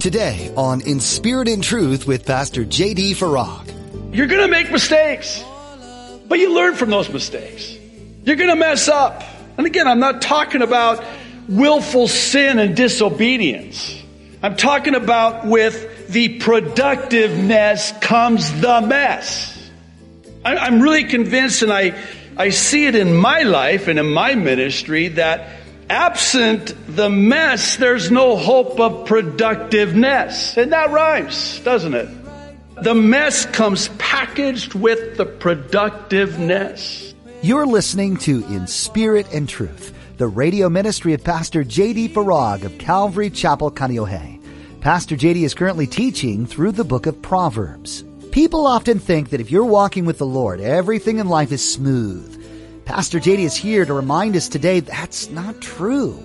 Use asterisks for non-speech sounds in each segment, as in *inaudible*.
Today on In Spirit and Truth with Pastor J.D. Farag. You're going to make mistakes, but you learn from those mistakes. You're going to mess up. And again, I'm not talking about willful sin and disobedience. I'm talking about with the productiveness comes the mess. I'm really convinced, and I, I see it in my life and in my ministry, that absent the mess, there's no hope of productiveness. And that rhymes, doesn't it? The mess comes packaged with the productiveness. You're listening to In Spirit and Truth, the radio ministry of Pastor J.D. Farag of Calvary Chapel, Kaneohe. Pastor J.D. is currently teaching through the book of Proverbs. People often think that if you're walking with the Lord, everything in life is smooth. Pastor JD is here to remind us today that's not true.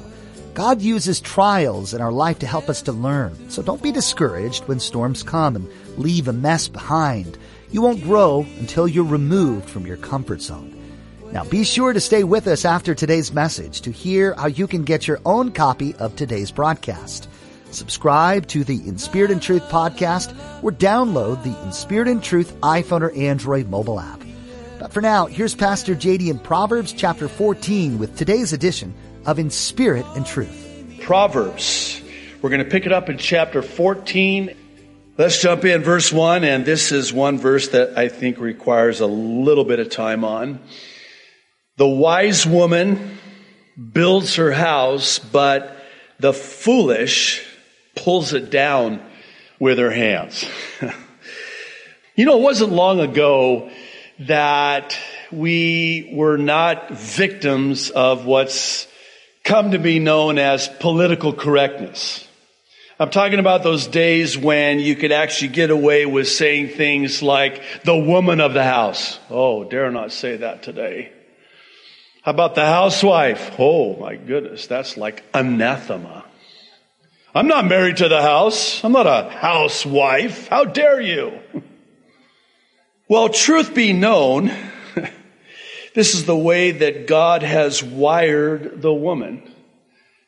God uses trials in our life to help us to learn. So don't be discouraged when storms come and leave a mess behind. You won't grow until you're removed from your comfort zone. Now be sure to stay with us after today's message to hear how you can get your own copy of today's broadcast. Subscribe to the In Spirit and Truth podcast or download the In Spirit and Truth iPhone or Android mobile app. For now, here's Pastor JD in Proverbs chapter 14 with today's edition of In Spirit and Truth. Proverbs. We're going to pick it up in chapter 14. Let's jump in verse 1, and this is one verse that I think requires a little bit of time on. The wise woman builds her house, but the foolish pulls it down with her hands. *laughs* you know, it wasn't long ago that we were not victims of what's come to be known as political correctness. I'm talking about those days when you could actually get away with saying things like the woman of the house. Oh, dare not say that today. How about the housewife? Oh my goodness, that's like anathema. I'm not married to the house. I'm not a housewife. How dare you? *laughs* Well, truth be known, *laughs* this is the way that God has wired the woman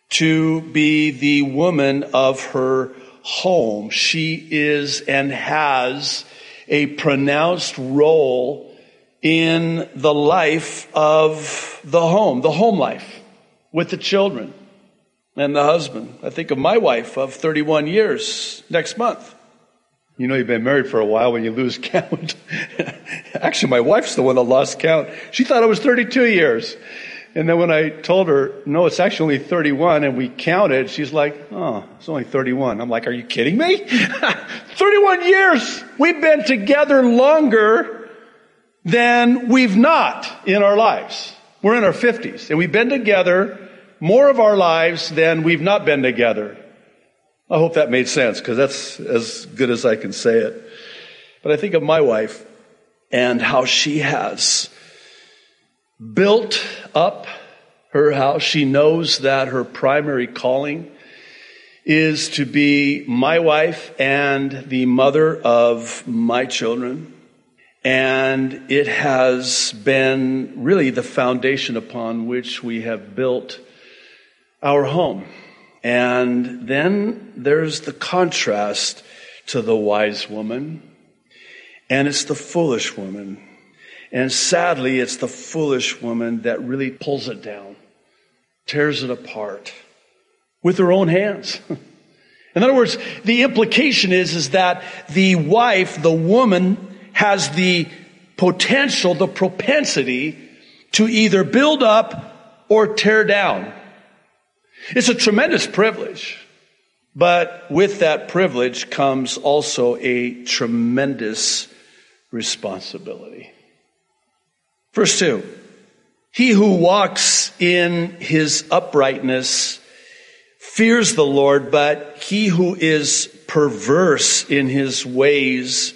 to be the woman of her home. She is and has a pronounced role in the life of the home, the home life with the children and the husband. I think of my wife of 31 years next month. You know, you've been married for a while when you lose *laughs* count. Actually, my wife's the one that lost count. She thought it was 32 years. And then when I told her, no, it's actually 31, and we counted, she's like, oh, it's only 31. I'm like, are you kidding me? *laughs* 31 years! We've been together longer than we've not in our lives. We're in our 50s, and we've been together more of our lives than we've not been together. I hope that made sense because that's as good as I can say it. But I think of my wife and how she has built up her house. She knows that her primary calling is to be my wife and the mother of my children. And it has been really the foundation upon which we have built our home. And then there's the contrast to the wise woman, and it's the foolish woman. And sadly, it's the foolish woman that really pulls it down, tears it apart with her own hands. *laughs* In other words, the implication is, is that the wife, the woman, has the potential, the propensity to either build up or tear down. It's a tremendous privilege. But with that privilege comes also a tremendous responsibility. Verse 2 He who walks in his uprightness fears the Lord, but he who is perverse in his ways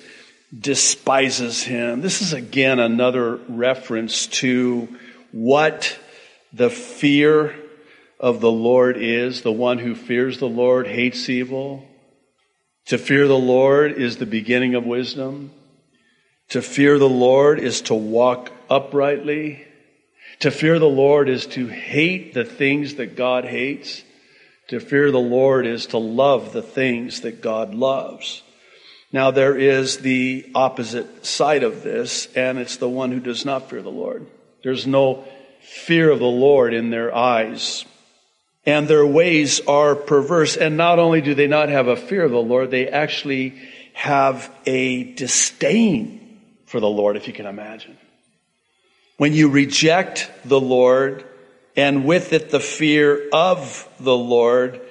despises him. This is again another reference to what the fear of the Lord is. The one who fears the Lord hates evil. To fear the Lord is the beginning of wisdom. To fear the Lord is to walk uprightly. To fear the Lord is to hate the things that God hates. To fear the Lord is to love the things that God loves. Now there is the opposite side of this, and it's the one who does not fear the Lord. There's no fear of the Lord in their eyes. And their ways are perverse. And not only do they not have a fear of the Lord, they actually have a disdain for the Lord, if you can imagine. When you reject the Lord, and with it the fear of the Lord,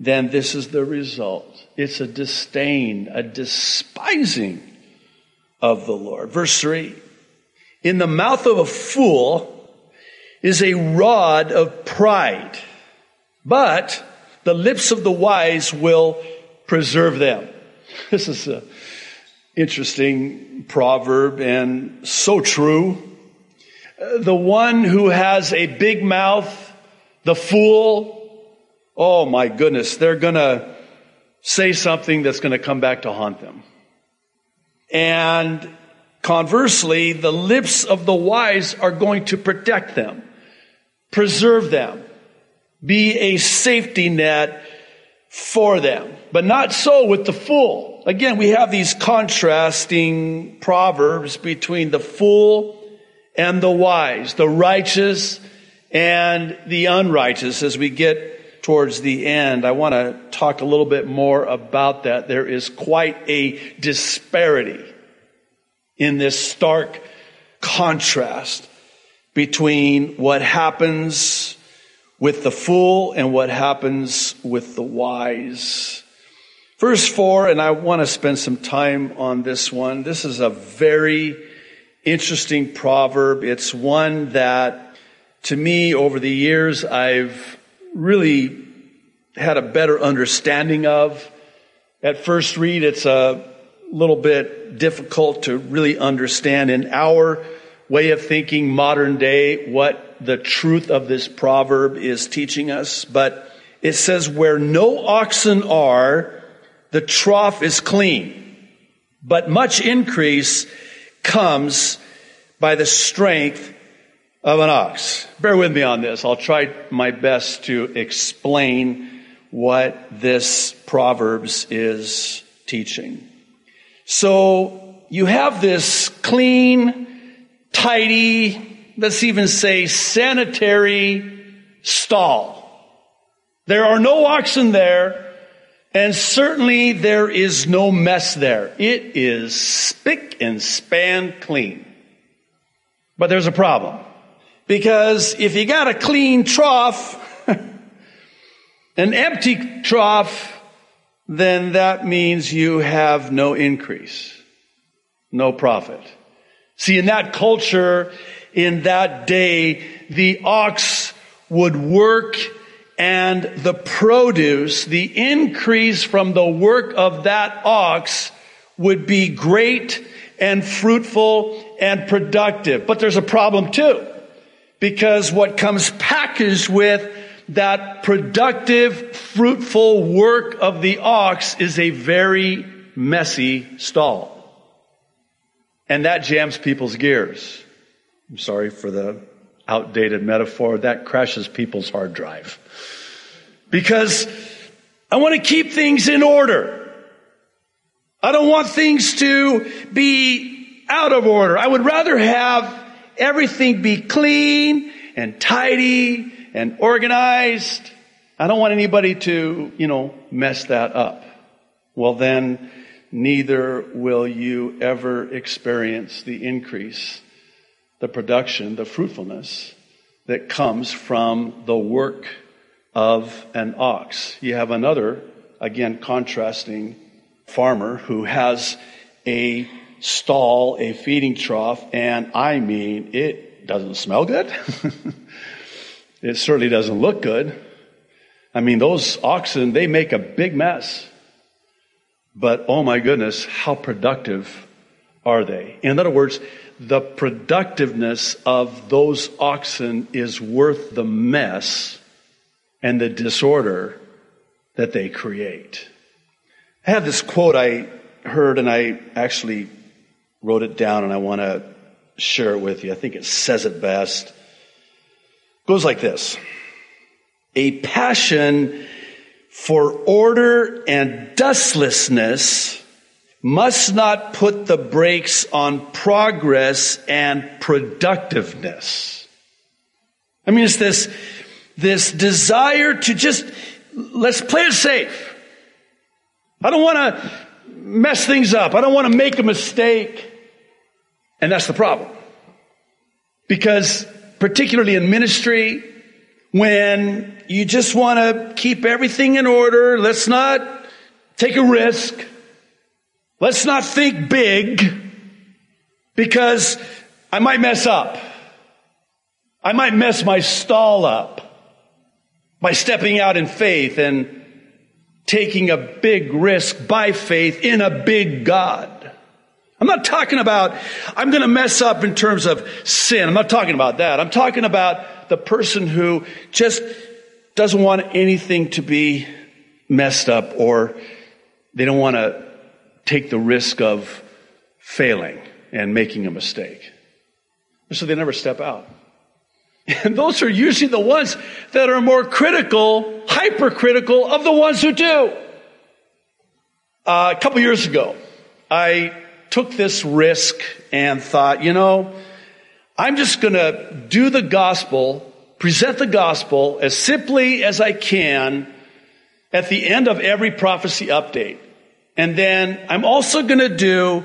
then this is the result. It's a disdain, a despising of the Lord. Verse 3 In the mouth of a fool is a rod of pride, but the lips of the wise will preserve them. *laughs* This is an interesting proverb and so true the one who has a big mouth, the fool, oh my goodness, they're gonna say something that's gonna come back to haunt them. And conversely, the lips of the wise are going to protect them, preserve them, be a safety net for them. But not so with the fool. Again, we have these contrasting proverbs between the fool and the wise, the righteous and the unrighteous as we get towards the end. I want to talk a little bit more about that. There is quite a disparity in this stark contrast between what happens with the fool and what happens with the wise. Verse 4, and I want to spend some time on this one. This is a very interesting proverb. It's one that, to me, over the years, I've really had a better understanding of. At first read, it's a little bit difficult to really understand in our way of thinking, modern day, what the truth of this proverb is teaching us. But it says, where no oxen are, the trough is clean, but much increase comes by the strength of an ox. Bear with me on this. I'll try my best to explain what this Proverbs is teaching. So you have this clean, tidy, let's even say sanitary stall. There are no oxen there. And certainly there is no mess there. It is spick and span clean. But there's a problem. Because if you got a clean trough, *laughs* an empty trough, then that means you have no increase, no profit. See, in that culture, in that day, the ox would work and the produce, the increase from the work of that ox would be great and fruitful and productive. But there's a problem too. Because what comes packaged with that productive, fruitful work of the ox is a very messy stall. And that jams people's gears. I'm sorry for the outdated metaphor. That crashes people's hard drive. Because I want to keep things in order. I don't want things to be out of order. I would rather have everything be clean and tidy and organized. I don't want anybody to, you know, mess that up. Well, then neither will you ever experience the increase, the production, the fruitfulness that comes from the work of an ox. You have another, again, contrasting farmer who has a stall, a feeding trough, and I mean, it doesn't smell good. *laughs* it certainly doesn't look good. I mean, those oxen, they make a big mess. But oh my goodness, how productive are they? In other words, the productiveness of those oxen is worth the mess and the disorder that they create. I have this quote I heard and I actually wrote it down and I want to share it with you. I think it says it best. It goes like this. A passion For order and dustlessness must not put the brakes on progress and productiveness. I mean, it's this, this desire to just, let's play it safe. I don't want to mess things up. I don't want to make a mistake. And that's the problem. Because particularly in ministry, when you just want to keep everything in order, let's not take a risk. Let's not think big because I might mess up. I might mess my stall up by stepping out in faith and taking a big risk by faith in a big God. I'm not talking about, I'm going to mess up in terms of sin. I'm not talking about that. I'm talking about the person who just doesn't want anything to be messed up or they don't want to take the risk of failing and making a mistake. So they never step out. *laughs* And those are usually the ones that are more critical, hypercritical of the ones who do. Uh, a couple years ago, I took this risk and thought, you know, I'm just going to do the gospel, present the gospel as simply as I can at the end of every prophecy update. And then I'm also going to do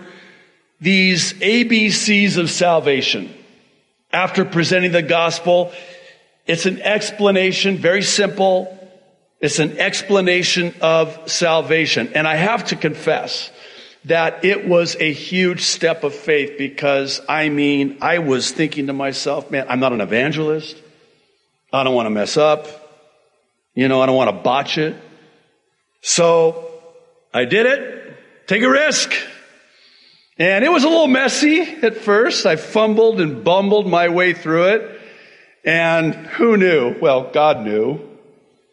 these ABCs of salvation. After presenting the gospel, it's an explanation, very simple. It's an explanation of salvation. And I have to confess that it was a huge step of faith because I mean, I was thinking to myself, man, I'm not an evangelist. I don't want to mess up. You know, I don't want to botch it. So I did it. Take a risk. And it was a little messy at first. I fumbled and bumbled my way through it. And who knew? Well, God knew.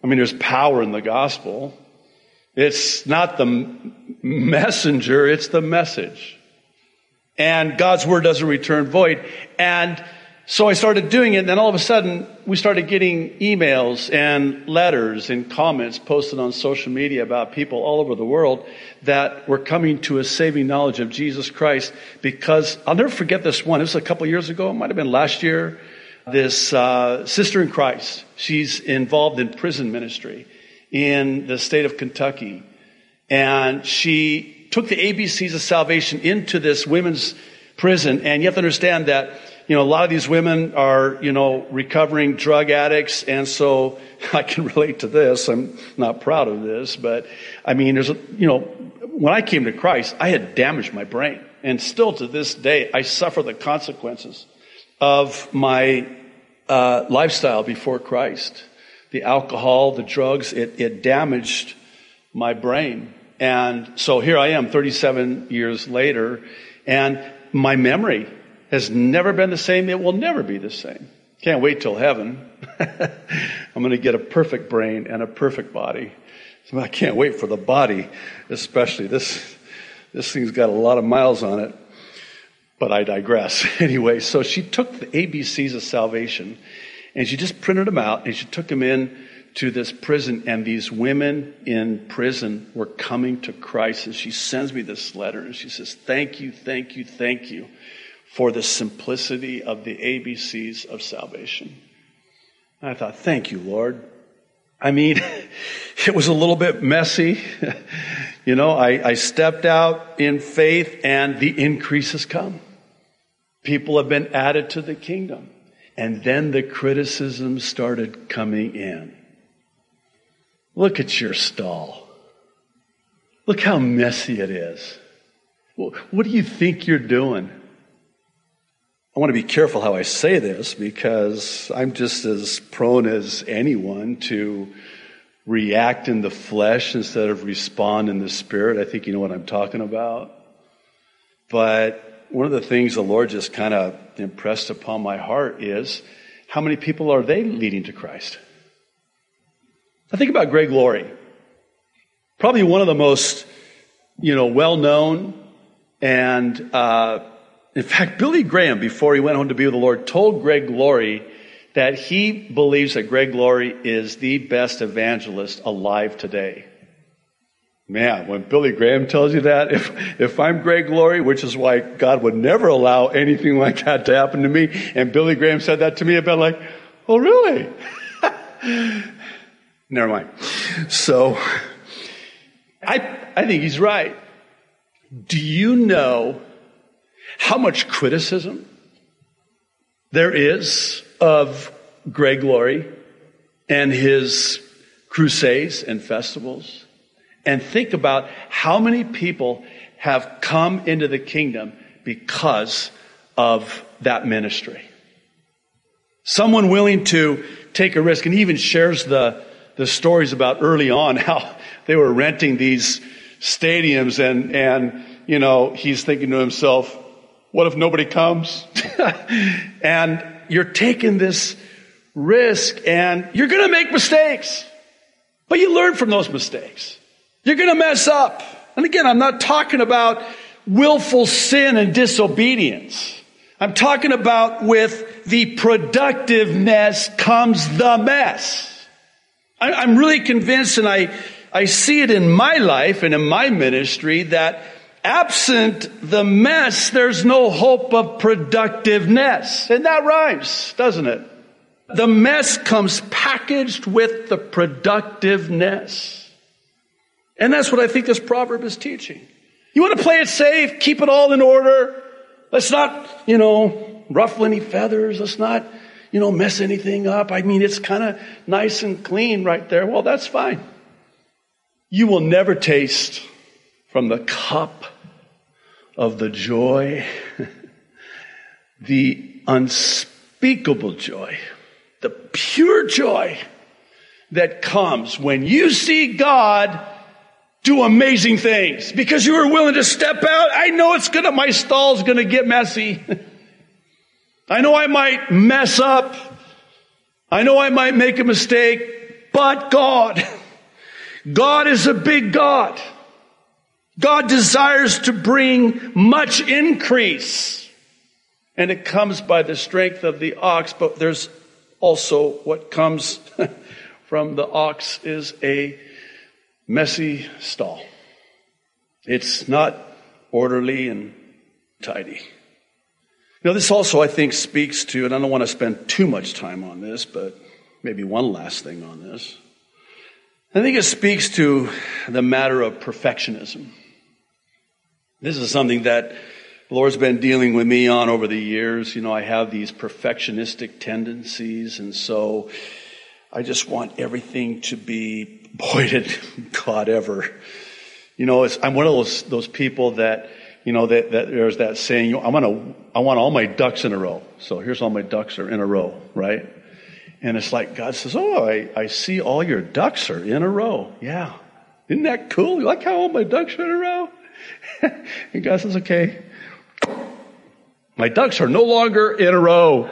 I mean, there's power in the gospel. It's not the messenger, it's the message. And God's word doesn't return void. And so I started doing it, and then all of a sudden, we started getting emails and letters and comments posted on social media about people all over the world that were coming to a saving knowledge of Jesus Christ because I'll never forget this one. It was a couple years ago, it might have been last year. This uh, sister in Christ, she's involved in prison ministry in the state of Kentucky. And she took the ABCs of salvation into this women's prison. And you have to understand that you know, a lot of these women are, you know, recovering drug addicts. And so *laughs* I can relate to this. I'm not proud of this, but I mean, there's a, you know, when I came to Christ, I had damaged my brain. And still to this day, I suffer the consequences of my uh, lifestyle before Christ. The alcohol, the drugs, it, it damaged my brain. And so here I am 37 years later, and my memory has never been the same. It will never be the same. Can't wait till heaven. *laughs* I'm going to get a perfect brain and a perfect body. I can't wait for the body, especially this. This thing's got a lot of miles on it. But I digress. *laughs* Anyway, so she took the ABCs of salvation and she just printed them out and she took them in to this prison and these women in prison were coming to Christ and she sends me this letter and she says, thank you, thank you, thank you for the simplicity of the ABCs of salvation. And I thought, thank you, Lord. I mean, *laughs* it was a little bit messy. *laughs* you know, I, I stepped out in faith and the increase has come. People have been added to the kingdom. And then the criticism started coming in. Look at your stall. Look how messy it is. What do you think you're doing? I want to be careful how I say this because I'm just as prone as anyone to react in the flesh instead of respond in the spirit. I think you know what I'm talking about. But one of the things the Lord just kind of impressed upon my heart is how many people are they leading to Christ? I think about Greg Laurie. Probably one of the most, you know, well known and uh, in fact, Billy Graham, before he went home to be with the Lord, told Greg Laurie that he believes that Greg Laurie is the best evangelist alive today. Man, when Billy Graham tells you that, *laughs* if, if I'm Greg Laurie, which is why God would never allow anything like that to happen to me, and Billy Graham said that to me, I'd like, oh really? *laughs* Never mind. So, I, I think he's right. Do you know how much criticism there is of Greg Laurie and his crusades and festivals? and think about how many people have come into the kingdom because of that ministry. Someone willing to take a risk and even shares the, the stories about early on *laughs* how they were renting these stadiums and, and, you know, he's thinking to himself, what if nobody comes? *laughs* and you're taking this risk and you're going to make mistakes, but you learn from those mistakes. You're going to mess up. And again, I'm not talking about willful sin and disobedience. I'm talking about with the productiveness comes the mess. I'm really convinced and I, I see it in my life and in my ministry that absent the mess, there's no hope of productiveness. And that rhymes, doesn't it? The mess comes packaged with the productiveness. And that's what I think this proverb is teaching. You want to play it safe, keep it all in order. Let's not, you know, ruffle any feathers. Let's not, you know, mess anything up. I mean, it's kind of nice and clean right there. Well, that's fine. You will never taste from the cup of the joy, the unspeakable joy, the pure joy that comes when you see God do amazing things because you were willing to step out. I know it's gonna, my stall's gonna get messy. I know I might mess up. I know I might make a mistake, but God, God is a big God. God desires to bring much increase. And it comes by the strength of the ox, but there's also what comes *laughs* from the ox is a messy stall. It's not orderly and tidy. Now, this also, I think, speaks to, and I don't want to spend too much time on this, but maybe one last thing on this. I think it speaks to the matter of perfectionism. This is something that the Lord's been dealing with me on over the years. You know, I have these perfectionistic tendencies, and so I just want everything to be did God ever. You know, I'm one of those, those people that, you know, that, that there's that saying, I want to, I want all my ducks in a row. So here's all my ducks are in a row, right? And it's like God says, Oh, I, I see all your ducks are in a row. Yeah. Isn't that cool? You like how all my ducks are in a row? And God says, Okay. My ducks are no longer in a row.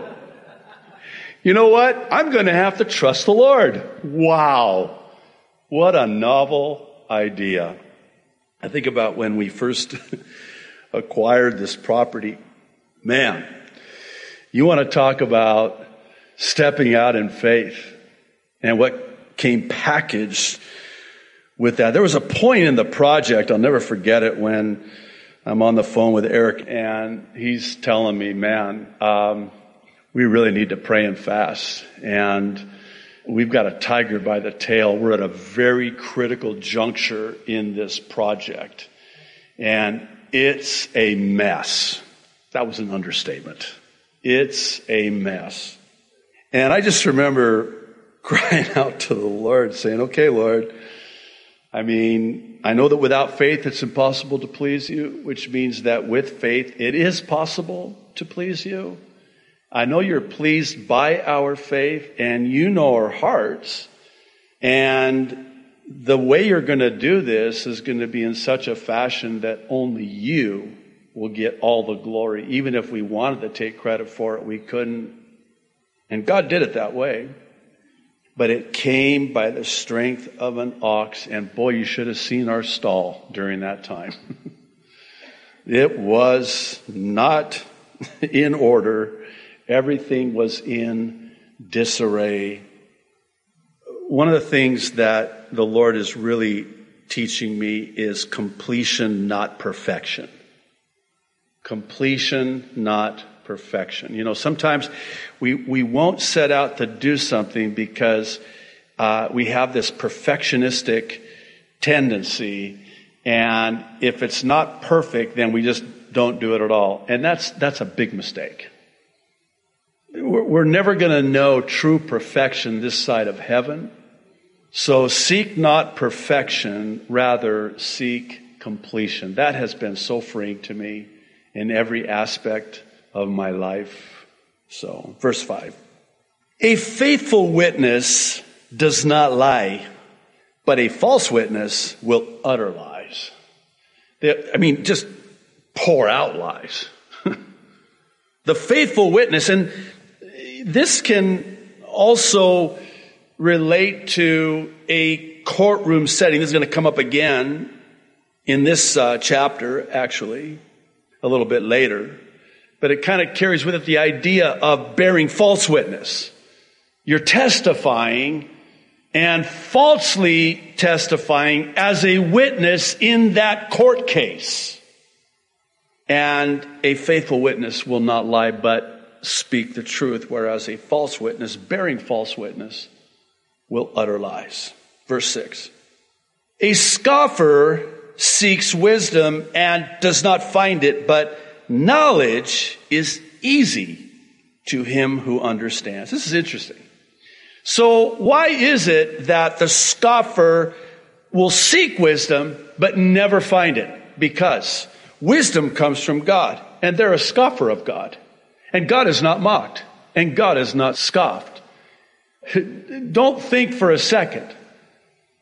You know what? I'm going to have to trust the Lord. Wow. What a novel idea. I think about when we first *laughs* acquired this property. Man, you want to talk about stepping out in faith and what came packaged with that. There was a point in the project, I'll never forget it, when I'm on the phone with Eric and he's telling me, man, um, we really need to pray and fast. And we've got a tiger by the tail. We're at a very critical juncture in this project. And it's a mess. That was an understatement. It's a mess. And I just remember *laughs* crying out to the Lord, saying, Okay, Lord, I mean, I know that without faith it's impossible to please you, which means that with faith it is possible to please you. I know you're pleased by our faith and you know our hearts. And the way you're going to do this is going to be in such a fashion that only you will get all the glory. Even if we wanted to take credit for it, we couldn't. And God did it that way. But it came by the strength of an ox. And boy, you should have seen our stall during that time. *laughs* it was not *laughs* in order Everything was in disarray. One of the things that the Lord is really teaching me is completion, not perfection. Completion, not perfection. You know, sometimes we, we won't set out to do something because uh, we have this perfectionistic tendency, and if it's not perfect, then we just don't do it at all. And that's, that's a big mistake. We're never going to know true perfection this side of heaven. So seek not perfection, rather seek completion. That has been so freeing to me in every aspect of my life. So, verse 5. A faithful witness does not lie, but a false witness will utter lies. I mean, just pour out lies. *laughs* the faithful witness, and this can also relate to a courtroom setting. This is going to come up again in this uh, chapter, actually, a little bit later. But it kind of carries with it the idea of bearing false witness. You're testifying and falsely testifying as a witness in that court case. And a faithful witness will not lie but speak the truth, whereas a false witness, bearing false witness, will utter lies. Verse 6. A scoffer seeks wisdom and does not find it, but knowledge is easy to him who understands. This is interesting. So why is it that the scoffer will seek wisdom but never find it? Because wisdom comes from God and they're a scoffer of God. And God is not mocked and God is not scoffed. *laughs* Don't think for a second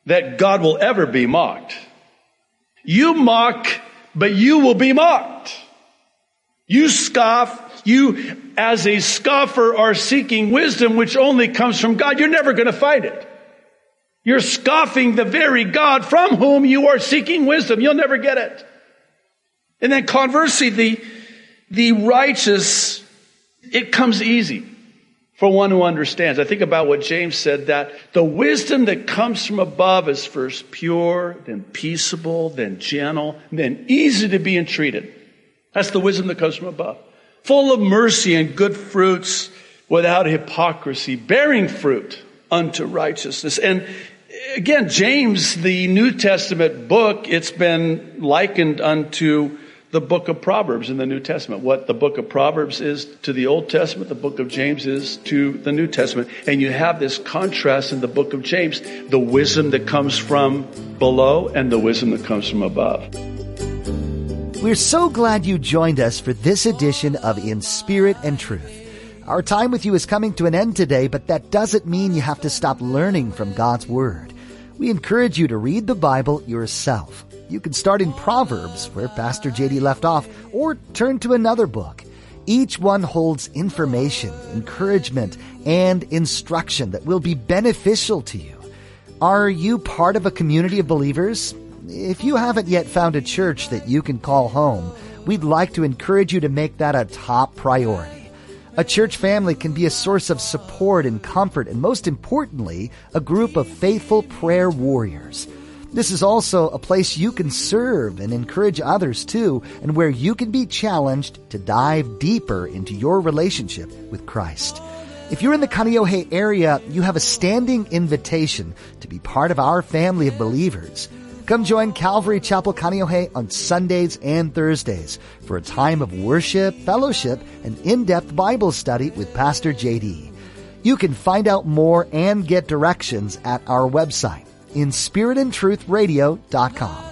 that God will ever be mocked. You mock, but you will be mocked. You scoff, you as a scoffer are seeking wisdom which only comes from God. You're never going to find it. You're scoffing the very God from whom you are seeking wisdom. You'll never get it. And then conversely, the, the righteous, it comes easy for one who understands. I think about what James said that the wisdom that comes from above is first pure, then peaceable, then gentle, then easy to be entreated. That's the wisdom that comes from above. Full of mercy and good fruits without hypocrisy, bearing fruit unto righteousness. And again, James, the New Testament book, it's been likened unto the book of Proverbs in the New Testament. What the book of Proverbs is to the Old Testament, the book of James is to the New Testament. And you have this contrast in the book of James, the wisdom that comes from below and the wisdom that comes from above. We're so glad you joined us for this edition of In Spirit and Truth. Our time with you is coming to an end today, but that doesn't mean you have to stop learning from God's Word. We encourage you to read the Bible yourself. You can start in Proverbs, where Pastor JD left off, or turn to another book. Each one holds information, encouragement, and instruction that will be beneficial to you. Are you part of a community of believers? If you haven't yet found a church that you can call home, we'd like to encourage you to make that a top priority. A church family can be a source of support and comfort, and most importantly, a group of faithful prayer warriors. This is also a place you can serve and encourage others too, and where you can be challenged to dive deeper into your relationship with Christ. If you're in the Kaneohe area, you have a standing invitation to be part of our family of believers. Come join Calvary Chapel Kaneohe on Sundays and Thursdays for a time of worship, fellowship, and in-depth Bible study with Pastor JD. You can find out more and get directions at our website, inspiritandtruthradio.com.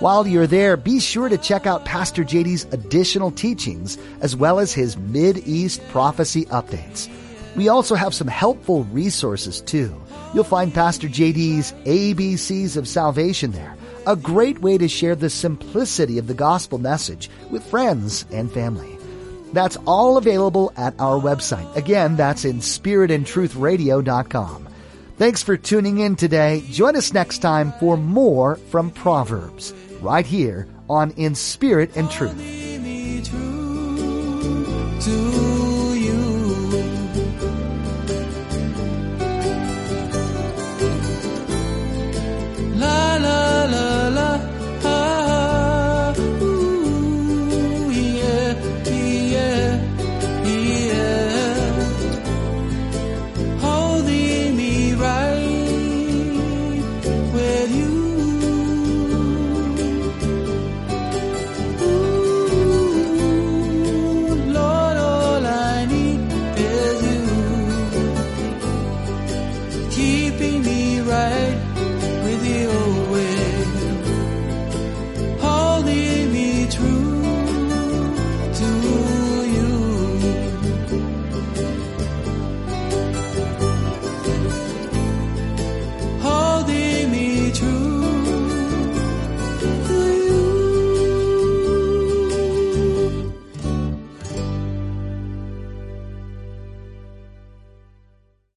While you're there, be sure to check out Pastor JD's additional teachings as well as his Mid-East prophecy updates. We also have some helpful resources too. You'll find Pastor JD's ABCs of Salvation there, a great way to share the simplicity of the gospel message with friends and family. That's all available at our website. Again, that's in spiritandtruthradio.com. Thanks for tuning in today. Join us next time for more from Proverbs, right here on In Spirit and Truth.